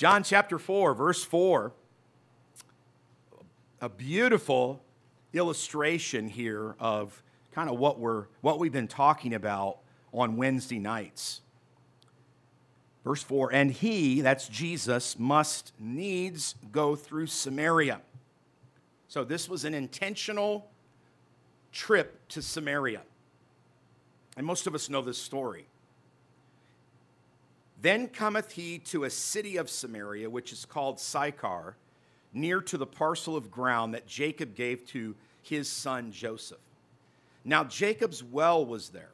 John chapter 4, verse 4, a beautiful illustration here of kind of what we're what we've been talking about on Wednesday nights. Verse 4, and he, that's Jesus, must needs go through Samaria. So this was an intentional trip to Samaria. And most of us know this story. Then cometh he to a city of Samaria, which is called Sychar, near to the parcel of ground that Jacob gave to his son Joseph. Now Jacob's well was there.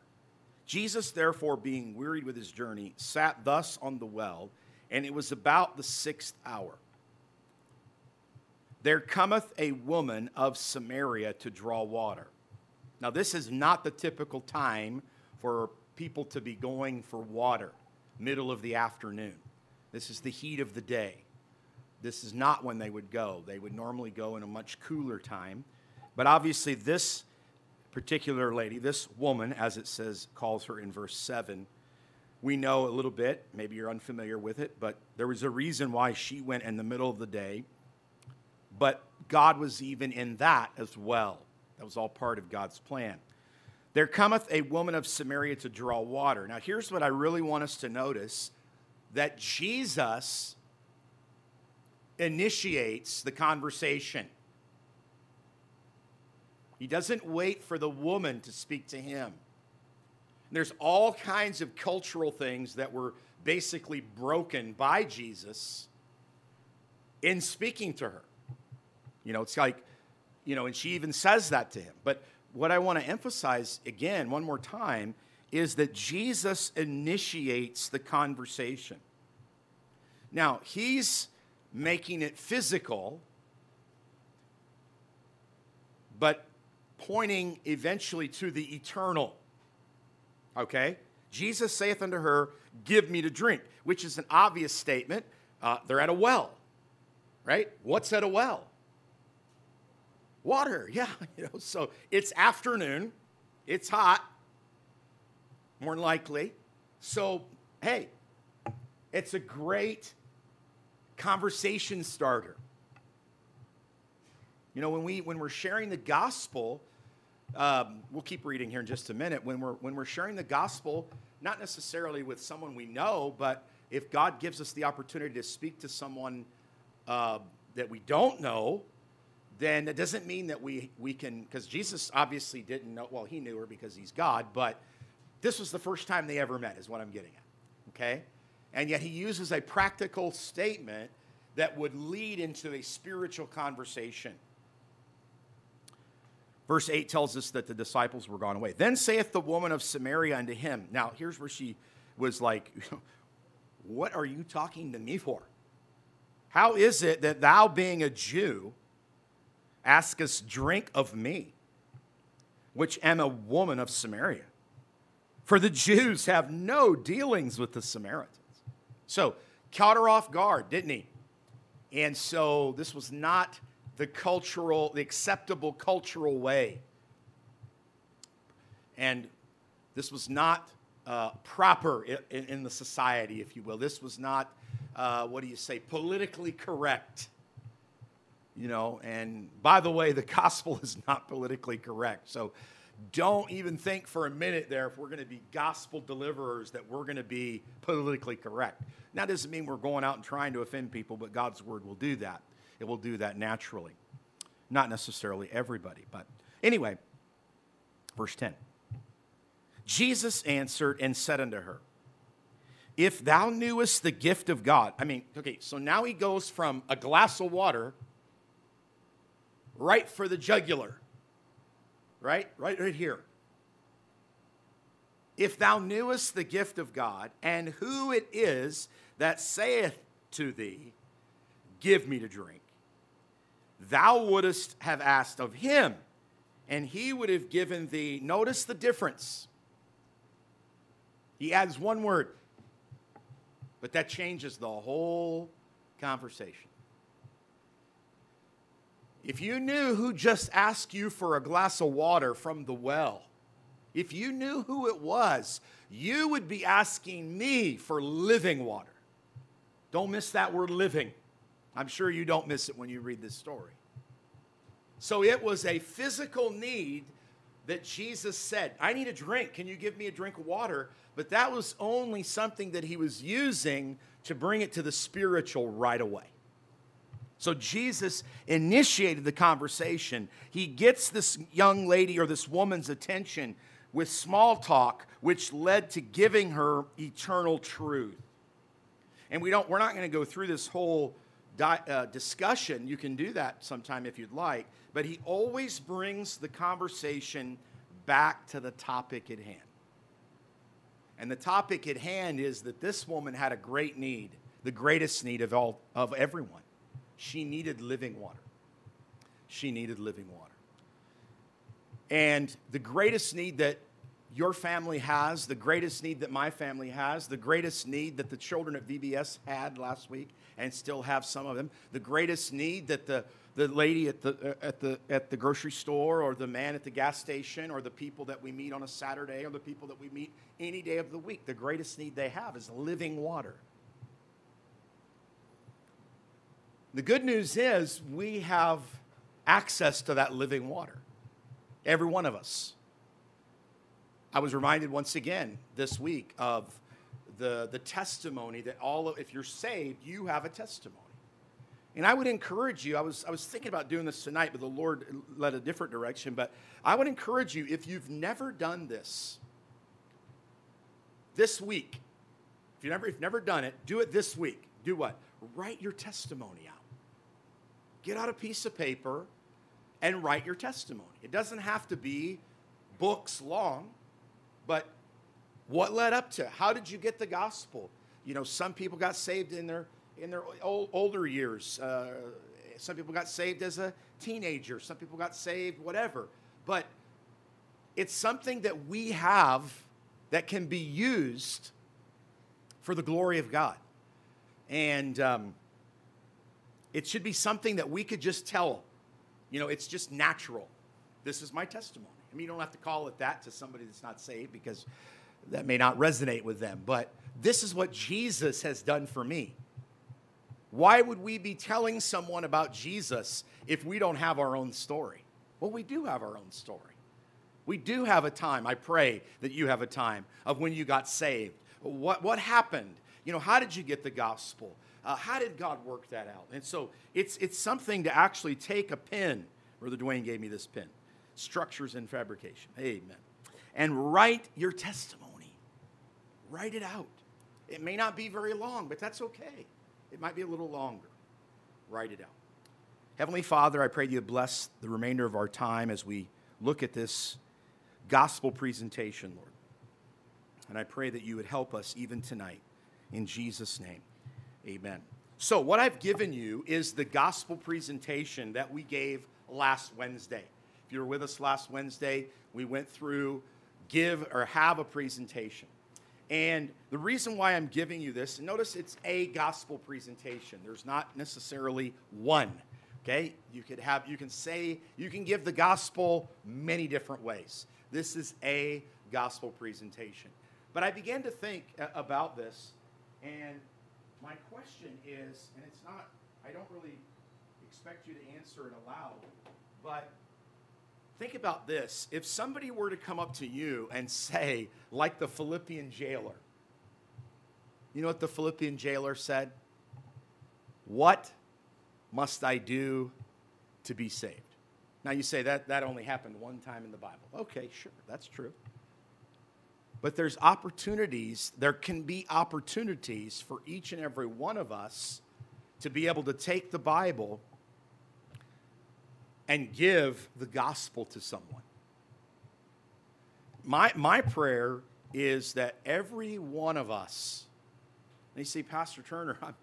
Jesus, therefore, being wearied with his journey, sat thus on the well, and it was about the sixth hour. There cometh a woman of Samaria to draw water. Now, this is not the typical time for people to be going for water, middle of the afternoon. This is the heat of the day. This is not when they would go. They would normally go in a much cooler time. But obviously, this particular lady, this woman, as it says, calls her in verse 7, we know a little bit. Maybe you're unfamiliar with it, but there was a reason why she went in the middle of the day. But God was even in that as well. That was all part of God's plan. There cometh a woman of Samaria to draw water. Now, here's what I really want us to notice that Jesus initiates the conversation. He doesn't wait for the woman to speak to him. There's all kinds of cultural things that were basically broken by Jesus in speaking to her. You know, it's like, you know, and she even says that to him. But what I want to emphasize again, one more time, is that Jesus initiates the conversation. Now, he's making it physical, but pointing eventually to the eternal. Okay? Jesus saith unto her, Give me to drink, which is an obvious statement. Uh, they're at a well, right? What's at a well? Water, yeah. You know, so it's afternoon, it's hot, more than likely. So, hey, it's a great conversation starter. You know, when, we, when we're sharing the gospel, um, we'll keep reading here in just a minute. When we're, when we're sharing the gospel, not necessarily with someone we know, but if God gives us the opportunity to speak to someone uh, that we don't know, then it doesn't mean that we, we can, because Jesus obviously didn't know, well, he knew her because he's God, but this was the first time they ever met, is what I'm getting at, okay? And yet he uses a practical statement that would lead into a spiritual conversation. Verse 8 tells us that the disciples were gone away. Then saith the woman of Samaria unto him. Now, here's where she was like, What are you talking to me for? How is it that thou, being a Jew, askest drink of me, which am a woman of Samaria? For the Jews have no dealings with the Samaritans. So, caught her off guard, didn't he? And so, this was not the cultural, the acceptable cultural way. And this was not uh, proper in, in, the society, if you will. This was not, uh, what do you say, politically correct. You know, and by the way, the gospel is not politically correct. So don't even think for a minute there if we're going to be gospel deliverers that we're going to be politically correct. Now, that doesn't mean we're going out and trying to offend people, but God's word will do that. It will do that naturally. Not necessarily everybody, but anyway, verse 10. Jesus answered and said unto her, If thou knewest the gift of God, I mean, okay, so now he goes from a glass of water right for the jugular, right? Right, right here. If thou knewest the gift of God and who it is that saith to thee, Give me to drink, thou wouldst have asked of him, and he would have given thee. Notice the difference. He adds one word, but that changes the whole conversation. If you knew who just asked you for a glass of water from the well, if you knew who it was, you would be asking me for living water. Don't miss that word living. I'm sure you don't miss it when you read this story. So it was a physical need that Jesus said, I need a drink. Can you give me a drink of water? But that was only something that he was using to bring it to the spiritual right away. So Jesus initiated the conversation. He gets this young lady or this woman's attention with small talk, which led to giving her eternal truth. And we don't, we're not going to go through this whole di- uh, discussion. You can do that sometime if you'd like. But he always brings the conversation back to the topic at hand. And the topic at hand is that this woman had a great need, the greatest need of all of everyone. She needed living water. She needed living water. And the greatest need that your family has, the greatest need that my family has, the greatest need that the children at VBS had last week and still have some of them, the greatest need that the, the lady at the, uh, at, the, at the grocery store or the man at the gas station or the people that we meet on a Saturday or the people that we meet any day of the week, the greatest need they have is living water. The good news is we have access to that living water, every one of us. I was reminded once again this week of the, the testimony that all of, if you're saved, you have a testimony. And I would encourage you, I was, I was thinking about doing this tonight, but the Lord led a different direction. But I would encourage you, if you've never done this, this week, if you've never, if you've never done it, do it this week. Do what? Write your testimony out. Get out a piece of paper and write your testimony. It doesn't have to be books long. But what led up to? How did you get the gospel? You know, some people got saved in their in their old, older years. Uh, some people got saved as a teenager. Some people got saved, whatever. But it's something that we have that can be used for the glory of God. And um, it should be something that we could just tell. You know, it's just natural. This is my testimony. I mean, you don't have to call it that to somebody that's not saved because that may not resonate with them. But this is what Jesus has done for me. Why would we be telling someone about Jesus if we don't have our own story? Well, we do have our own story. We do have a time. I pray that you have a time of when you got saved. What, what happened? You know, how did you get the gospel? Uh, how did God work that out? And so it's, it's something to actually take a pen. Brother Dwayne gave me this pen structures and fabrication. Amen. And write your testimony. Write it out. It may not be very long, but that's okay. It might be a little longer. Write it out. Heavenly Father, I pray you bless the remainder of our time as we look at this gospel presentation, Lord. And I pray that you would help us even tonight. In Jesus' name, amen. So, what I've given you is the gospel presentation that we gave last Wednesday. If you were with us last Wednesday, we went through give or have a presentation. And the reason why I'm giving you this, notice it's a gospel presentation. There's not necessarily one. Okay? You could have you can say you can give the gospel many different ways. This is a gospel presentation. But I began to think about this and my question is, and it's not I don't really expect you to answer it aloud, but Think about this. If somebody were to come up to you and say, like the Philippian jailer, you know what the Philippian jailer said? What must I do to be saved? Now you say that that only happened one time in the Bible. Okay, sure, that's true. But there's opportunities, there can be opportunities for each and every one of us to be able to take the Bible and give the gospel to someone. My, my prayer is that every one of us, and you see, Pastor Turner, I'm,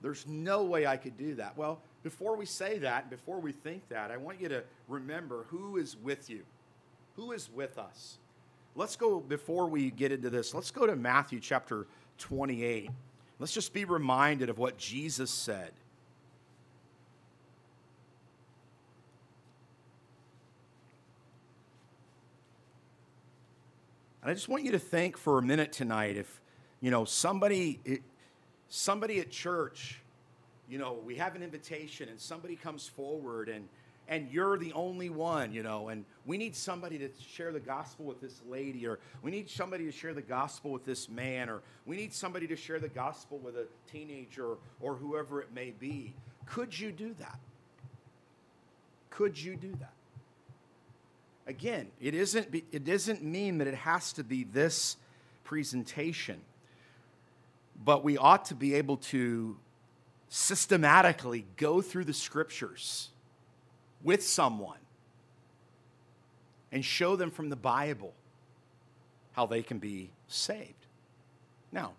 there's no way I could do that. Well, before we say that, before we think that, I want you to remember who is with you, who is with us. Let's go, before we get into this, let's go to Matthew chapter 28. Let's just be reminded of what Jesus said. And I just want you to think for a minute tonight if, you know, somebody, somebody at church, you know, we have an invitation and somebody comes forward and and you're the only one, you know, and we need somebody to share the gospel with this lady, or we need somebody to share the gospel with this man, or we need somebody to share the gospel with a teenager or whoever it may be. Could you do that? Could you do that? Again, it isn't, it doesn't mean that it has to be this presentation, but we ought to be able to systematically go through the scriptures with someone and show them from the Bible how they can be saved. Now,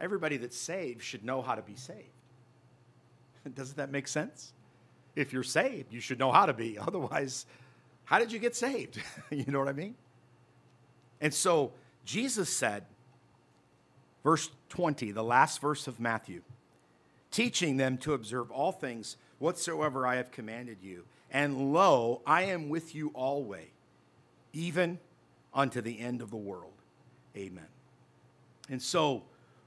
everybody that's saved should know how to be saved. Doesn't that make sense? If you're saved, you should know how to be. Otherwise, how did you get saved? you know what I mean? And so Jesus said, verse 20, the last verse of Matthew, teaching them to observe all things whatsoever I have commanded you. And lo, I am with you always, even unto the end of the world. Amen. And so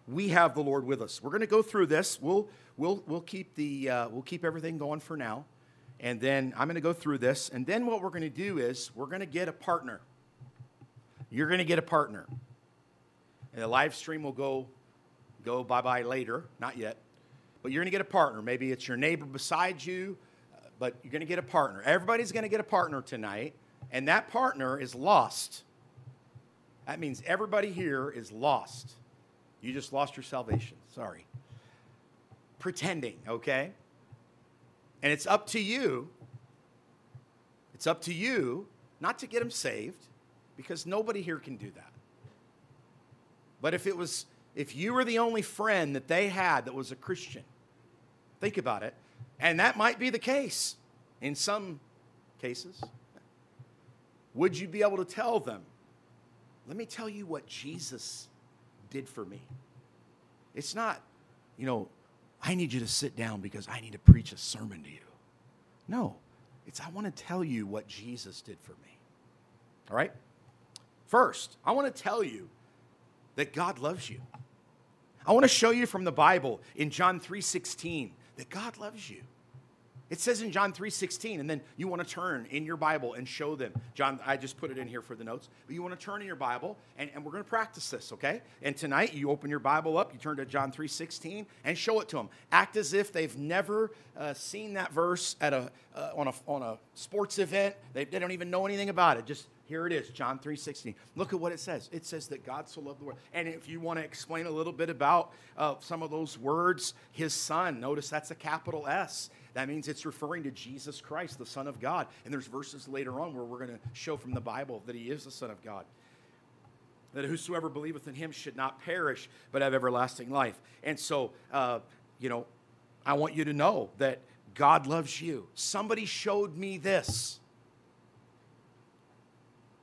we have the Lord with us. We're going to go through this. We'll, we'll, we'll, keep the, uh, we'll keep everything going for now. And then I'm going to go through this. And then what we're going to do is we're going to get a partner. You're going to get a partner. And the live stream will go, go bye bye later. Not yet but you're going to get a partner. Maybe it's your neighbor beside you, uh, but you're going to get a partner. Everybody's going to get a partner tonight, and that partner is lost. That means everybody here is lost. You just lost your salvation. Sorry. Pretending, okay? And it's up to you. It's up to you not to get them saved because nobody here can do that. But if it was if you were the only friend that they had that was a Christian, Think about it. And that might be the case in some cases. Would you be able to tell them, let me tell you what Jesus did for me? It's not, you know, I need you to sit down because I need to preach a sermon to you. No, it's I want to tell you what Jesus did for me. All right? First, I want to tell you that God loves you. I want to show you from the Bible in John 3:16 that God loves you. It says in John 3:16, and then you want to turn in your Bible and show them. John, I just put it in here for the notes, but you want to turn in your Bible, and, and we're going to practice this, okay? And tonight you open your Bible up, you turn to John 3:16, and show it to them. Act as if they've never uh, seen that verse at a uh, on a on a sports event. They, they don't even know anything about it. Just here it is, John 3.16. Look at what it says. It says that God so loved the world. And if you want to explain a little bit about uh, some of those words, his son, notice that's a capital S. That means it's referring to Jesus Christ, the Son of God. And there's verses later on where we're going to show from the Bible that he is the Son of God. That whosoever believeth in him should not perish, but have everlasting life. And so, uh, you know, I want you to know that God loves you. Somebody showed me this.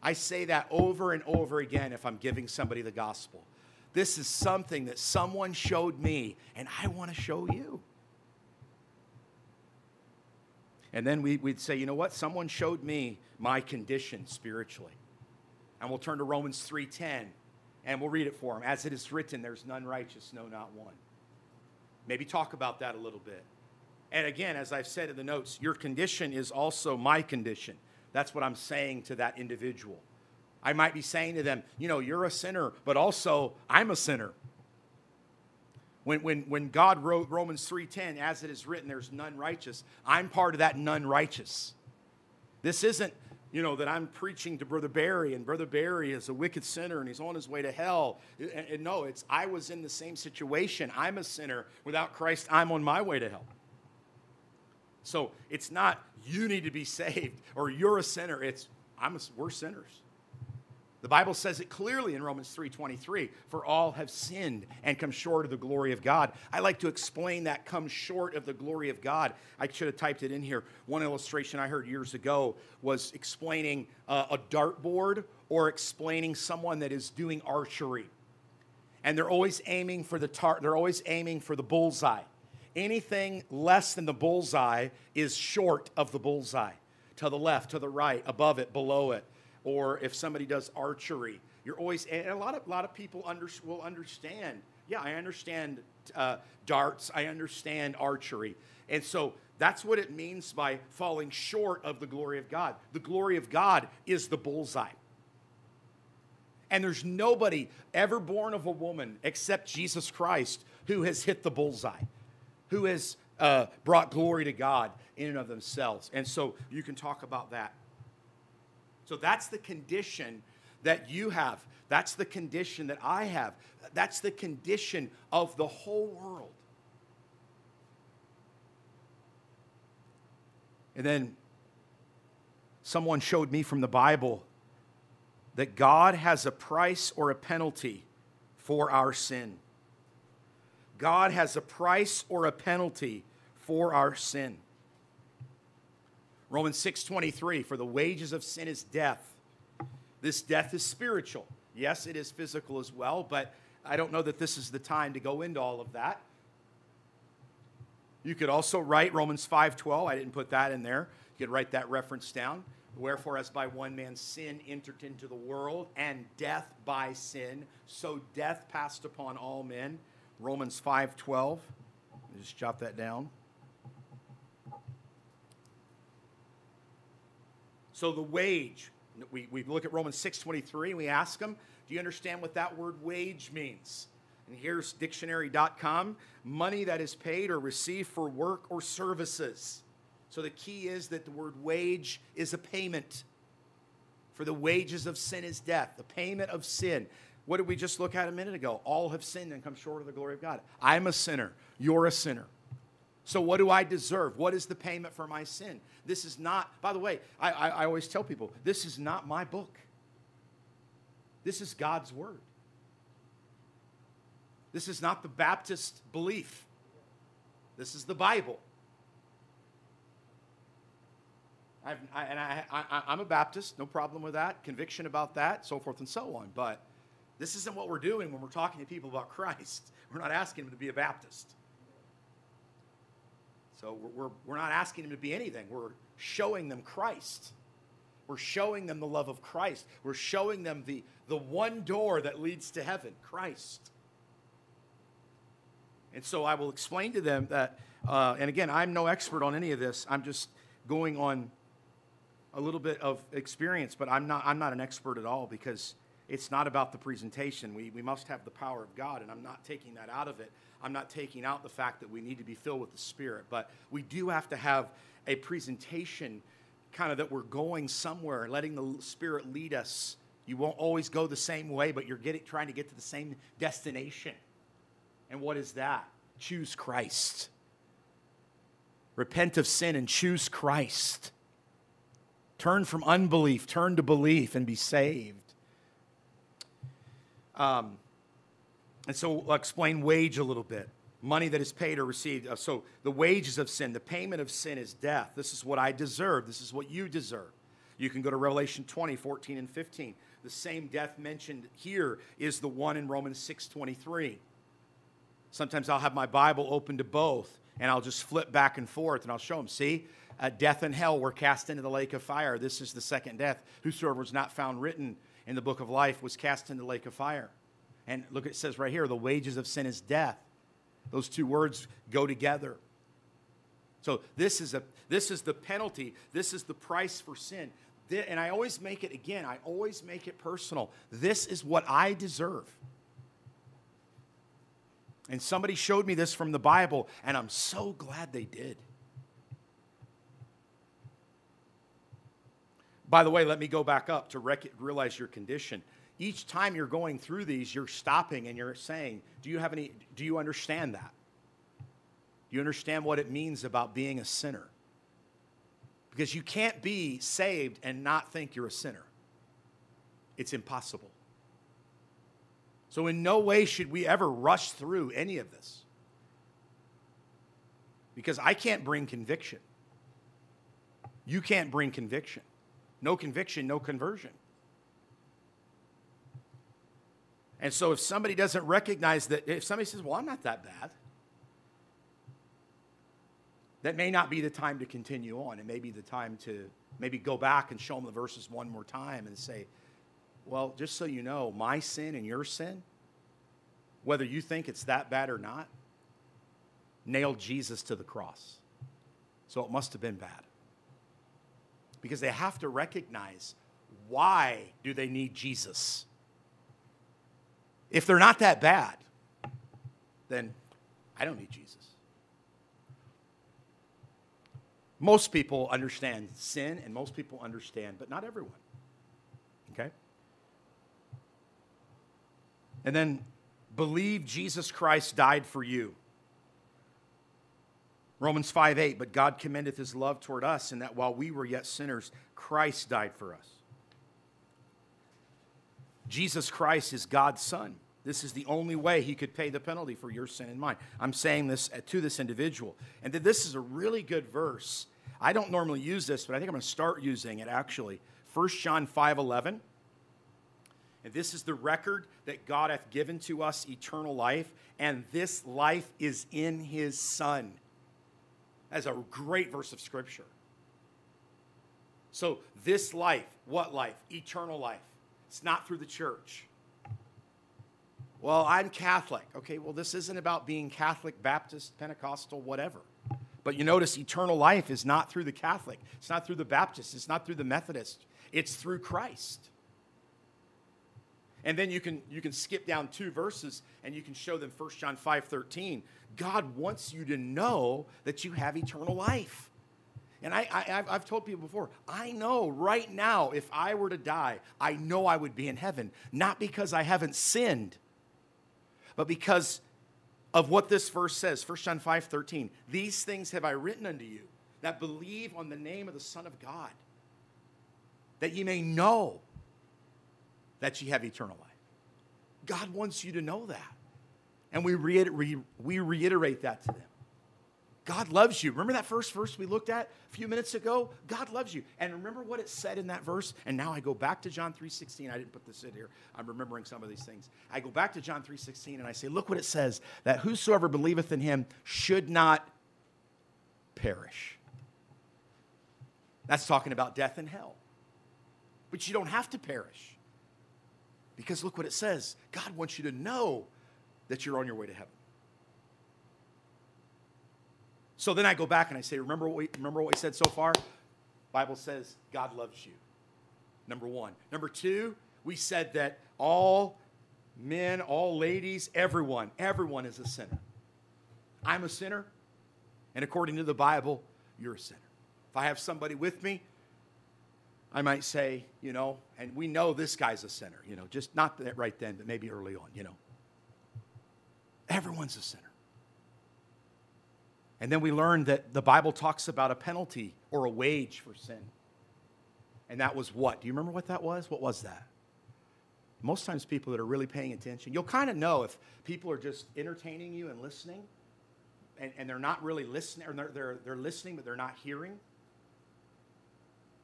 I say that over and over again if I'm giving somebody the gospel. This is something that someone showed me, and I want to show you. And then we, would say, you know what? Someone showed me my condition spiritually. And we'll turn to Romans 3.10, and we'll read it for them. As it is written, there's none righteous, no, not one. Maybe talk about that a little bit. And again, as I've said in the notes, your condition is also my condition. That's what I'm saying to that individual. I might be saying to them, you know, you're a sinner, but also I'm a sinner. When, when, when God wrote Romans 3:10, as it is written, there's none righteous, I'm part of that none righteous. This isn't, you know, that I'm preaching to Brother Barry, and Brother Barry is a wicked sinner and he's on his way to hell. And, and no, it's I was in the same situation. I'm a sinner. Without Christ, I'm on my way to hell. So it's not you need to be saved or you're a sinner. It's I'm a, we're sinners. The Bible says it clearly in Romans 3:23, for all have sinned and come short of the glory of God. I like to explain that come short of the glory of God. I should have typed it in here. One illustration I heard years ago was explaining uh, a dartboard or explaining someone that is doing archery. And they're always aiming for the tar- they're always aiming for the bullseye. Anything less than the bullseye is short of the bullseye. To the left, to the right, above it, below it. Or if somebody does archery, you're always, and a lot of, a lot of people under, will understand. Yeah, I understand uh, darts, I understand archery. And so that's what it means by falling short of the glory of God. The glory of God is the bullseye. And there's nobody ever born of a woman except Jesus Christ who has hit the bullseye, who has uh, brought glory to God in and of themselves. And so you can talk about that. So that's the condition that you have. That's the condition that I have. That's the condition of the whole world. And then someone showed me from the Bible that God has a price or a penalty for our sin. God has a price or a penalty for our sin. Romans 6:23 for the wages of sin is death. This death is spiritual. Yes, it is physical as well, but I don't know that this is the time to go into all of that. You could also write Romans 5:12. I didn't put that in there. You could write that reference down. Wherefore, as by one man sin entered into the world, and death by sin, so death passed upon all men. Romans 5:12. Just jot that down. So the wage, we, we look at Romans 6:23 and we ask them, do you understand what that word wage means? And here's dictionary.com money that is paid or received for work or services. So the key is that the word wage is a payment. For the wages of sin is death, the payment of sin. What did we just look at a minute ago? All have sinned and come short of the glory of God. I'm a sinner. You're a sinner. So, what do I deserve? What is the payment for my sin? This is not, by the way, I, I, I, always tell people this is not my book. This is God's word. This is not the Baptist belief. This is the Bible. I've, I, and I, I, I'm a Baptist, no problem with that, conviction about that, so forth and so on. But this isn't what we're doing when we're talking to people about Christ. We're not asking them to be a Baptist. So we're, we're, we're not asking them to be anything. We're showing them Christ. We're showing them the love of Christ. We're showing them the, the one door that leads to heaven Christ. And so I will explain to them that, uh, and again, I'm no expert on any of this. I'm just going on a little bit of experience, but I'm not, I'm not an expert at all because it's not about the presentation. We, we must have the power of God, and I'm not taking that out of it. I'm not taking out the fact that we need to be filled with the Spirit, but we do have to have a presentation kind of that we're going somewhere, letting the Spirit lead us. You won't always go the same way, but you're getting, trying to get to the same destination. And what is that? Choose Christ. Repent of sin and choose Christ. Turn from unbelief, turn to belief, and be saved. Um, and so I'll explain wage a little bit. Money that is paid or received. Uh, so the wages of sin, the payment of sin is death. This is what I deserve. This is what you deserve. You can go to Revelation 20, 14, and 15. The same death mentioned here is the one in Romans 6, 23. Sometimes I'll have my Bible open to both, and I'll just flip back and forth, and I'll show them. See, uh, death and hell were cast into the lake of fire. This is the second death. Whosoever was not found written in the book of life was cast into the lake of fire. And look, it says right here the wages of sin is death. Those two words go together. So this is, a, this is the penalty, this is the price for sin. And I always make it, again, I always make it personal. This is what I deserve. And somebody showed me this from the Bible, and I'm so glad they did. By the way, let me go back up to rec- realize your condition. Each time you're going through these, you're stopping and you're saying, Do you have any, do you understand that? Do you understand what it means about being a sinner? Because you can't be saved and not think you're a sinner. It's impossible. So, in no way should we ever rush through any of this. Because I can't bring conviction. You can't bring conviction. No conviction, no conversion. And so if somebody doesn't recognize that, if somebody says, Well, I'm not that bad, that may not be the time to continue on. It may be the time to maybe go back and show them the verses one more time and say, Well, just so you know, my sin and your sin, whether you think it's that bad or not, nailed Jesus to the cross. So it must have been bad. Because they have to recognize why do they need Jesus? If they're not that bad, then I don't need Jesus. Most people understand sin and most people understand, but not everyone. Okay? And then believe Jesus Christ died for you. Romans 5 8, but God commendeth his love toward us, in that while we were yet sinners, Christ died for us. Jesus Christ is God's Son. This is the only way he could pay the penalty for your sin and mine. I'm saying this to this individual. And that this is a really good verse. I don't normally use this, but I think I'm going to start using it actually. 1 John 5 11. And this is the record that God hath given to us eternal life, and this life is in his Son. That's a great verse of Scripture. So, this life, what life? Eternal life. It's not through the church. Well, I'm Catholic. Okay, well, this isn't about being Catholic, Baptist, Pentecostal, whatever. But you notice eternal life is not through the Catholic, it's not through the Baptist, it's not through the Methodist, it's through Christ. And then you can, you can skip down two verses and you can show them 1 John 5 13. God wants you to know that you have eternal life. And I, I, have told people before, I know right now if I were to die, I know I would be in heaven. Not because I haven't sinned, but because of what this verse says 1 John 5 13. These things have I written unto you that believe on the name of the Son of God, that ye may know that ye have eternal life. God wants you to know that. And we, reiterate, we reiterate that to them. God loves you. Remember that first verse we looked at a few minutes ago? God loves you. And remember what it said in that verse? And now I go back to John 3:16. I didn't put this in here. I'm remembering some of these things. I go back to John 3:16 and I say, "Look what it says, that whosoever believeth in him should not perish." That's talking about death and hell. But you don't have to perish. Because look what it says. God wants you to know that you're on your way to heaven. So then I go back and I say, remember what we, remember what we said so far? Bible says God loves you. Number one. Number two, we said that all men, all ladies, everyone, everyone is a sinner. I'm a sinner, and according to the Bible, you're a sinner. If I have somebody with me, I might say, you know, and we know this guy's a sinner, you know, just not that right then, but maybe early on, you know. Everyone's a sinner. And then we learned that the Bible talks about a penalty or a wage for sin. And that was what? Do you remember what that was? What was that? Most times, people that are really paying attention, you'll kind of know if people are just entertaining you and listening, and, and they're not really listening, or they're, they're, they're listening, but they're not hearing.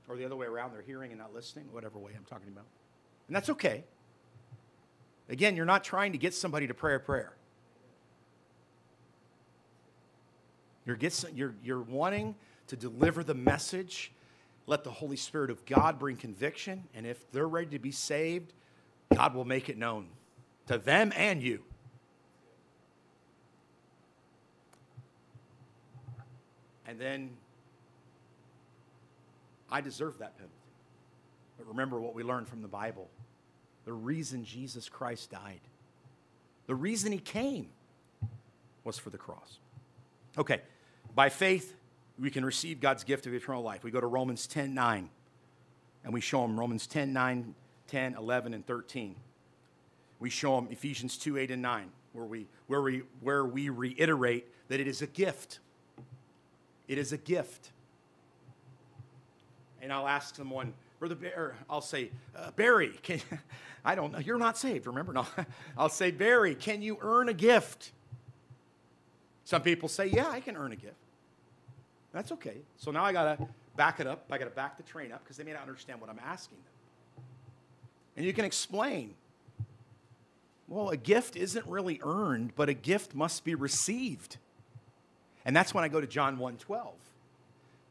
Or the other way around, they're hearing and not listening, whatever way I'm talking about. And that's okay. Again, you're not trying to get somebody to pray a prayer. You're, get, you're, you're wanting to deliver the message. Let the Holy Spirit of God bring conviction. And if they're ready to be saved, God will make it known to them and you. And then I deserve that penalty. But remember what we learned from the Bible the reason Jesus Christ died, the reason he came was for the cross. Okay, by faith, we can receive God's gift of eternal life. We go to Romans 10 9, and we show them Romans 10 9, 10, 11, and 13. We show them Ephesians 2 8 and 9, where we, where, we, where we reiterate that it is a gift. It is a gift. And I'll ask someone, Brother Barry, I'll say, uh, Barry, can, I don't know, you're not saved, remember? No, I'll say, Barry, can you earn a gift? Some people say, yeah, I can earn a gift. That's okay. So now I got to back it up. I got to back the train up because they may not understand what I'm asking them. And you can explain well, a gift isn't really earned, but a gift must be received. And that's when I go to John 1:12.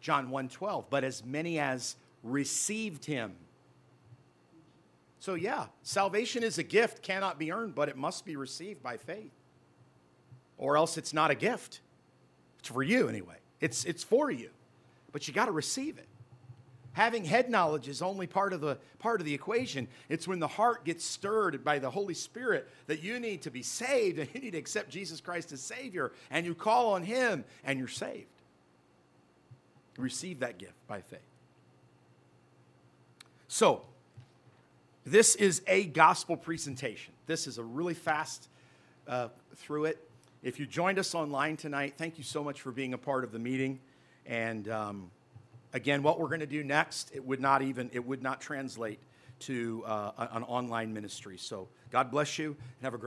John 1:12, but as many as received him. So yeah, salvation is a gift, cannot be earned, but it must be received by faith. Or else it's not a gift. It's for you anyway. It's, it's for you, but you got to receive it. Having head knowledge is only part of, the, part of the equation. It's when the heart gets stirred by the Holy Spirit that you need to be saved and you need to accept Jesus Christ as Savior and you call on Him and you're saved. Receive that gift by faith. So, this is a gospel presentation. This is a really fast uh, through it. If you joined us online tonight, thank you so much for being a part of the meeting. And um, again, what we're going to do next, it would not even, it would not translate to uh, an online ministry. So God bless you and have a great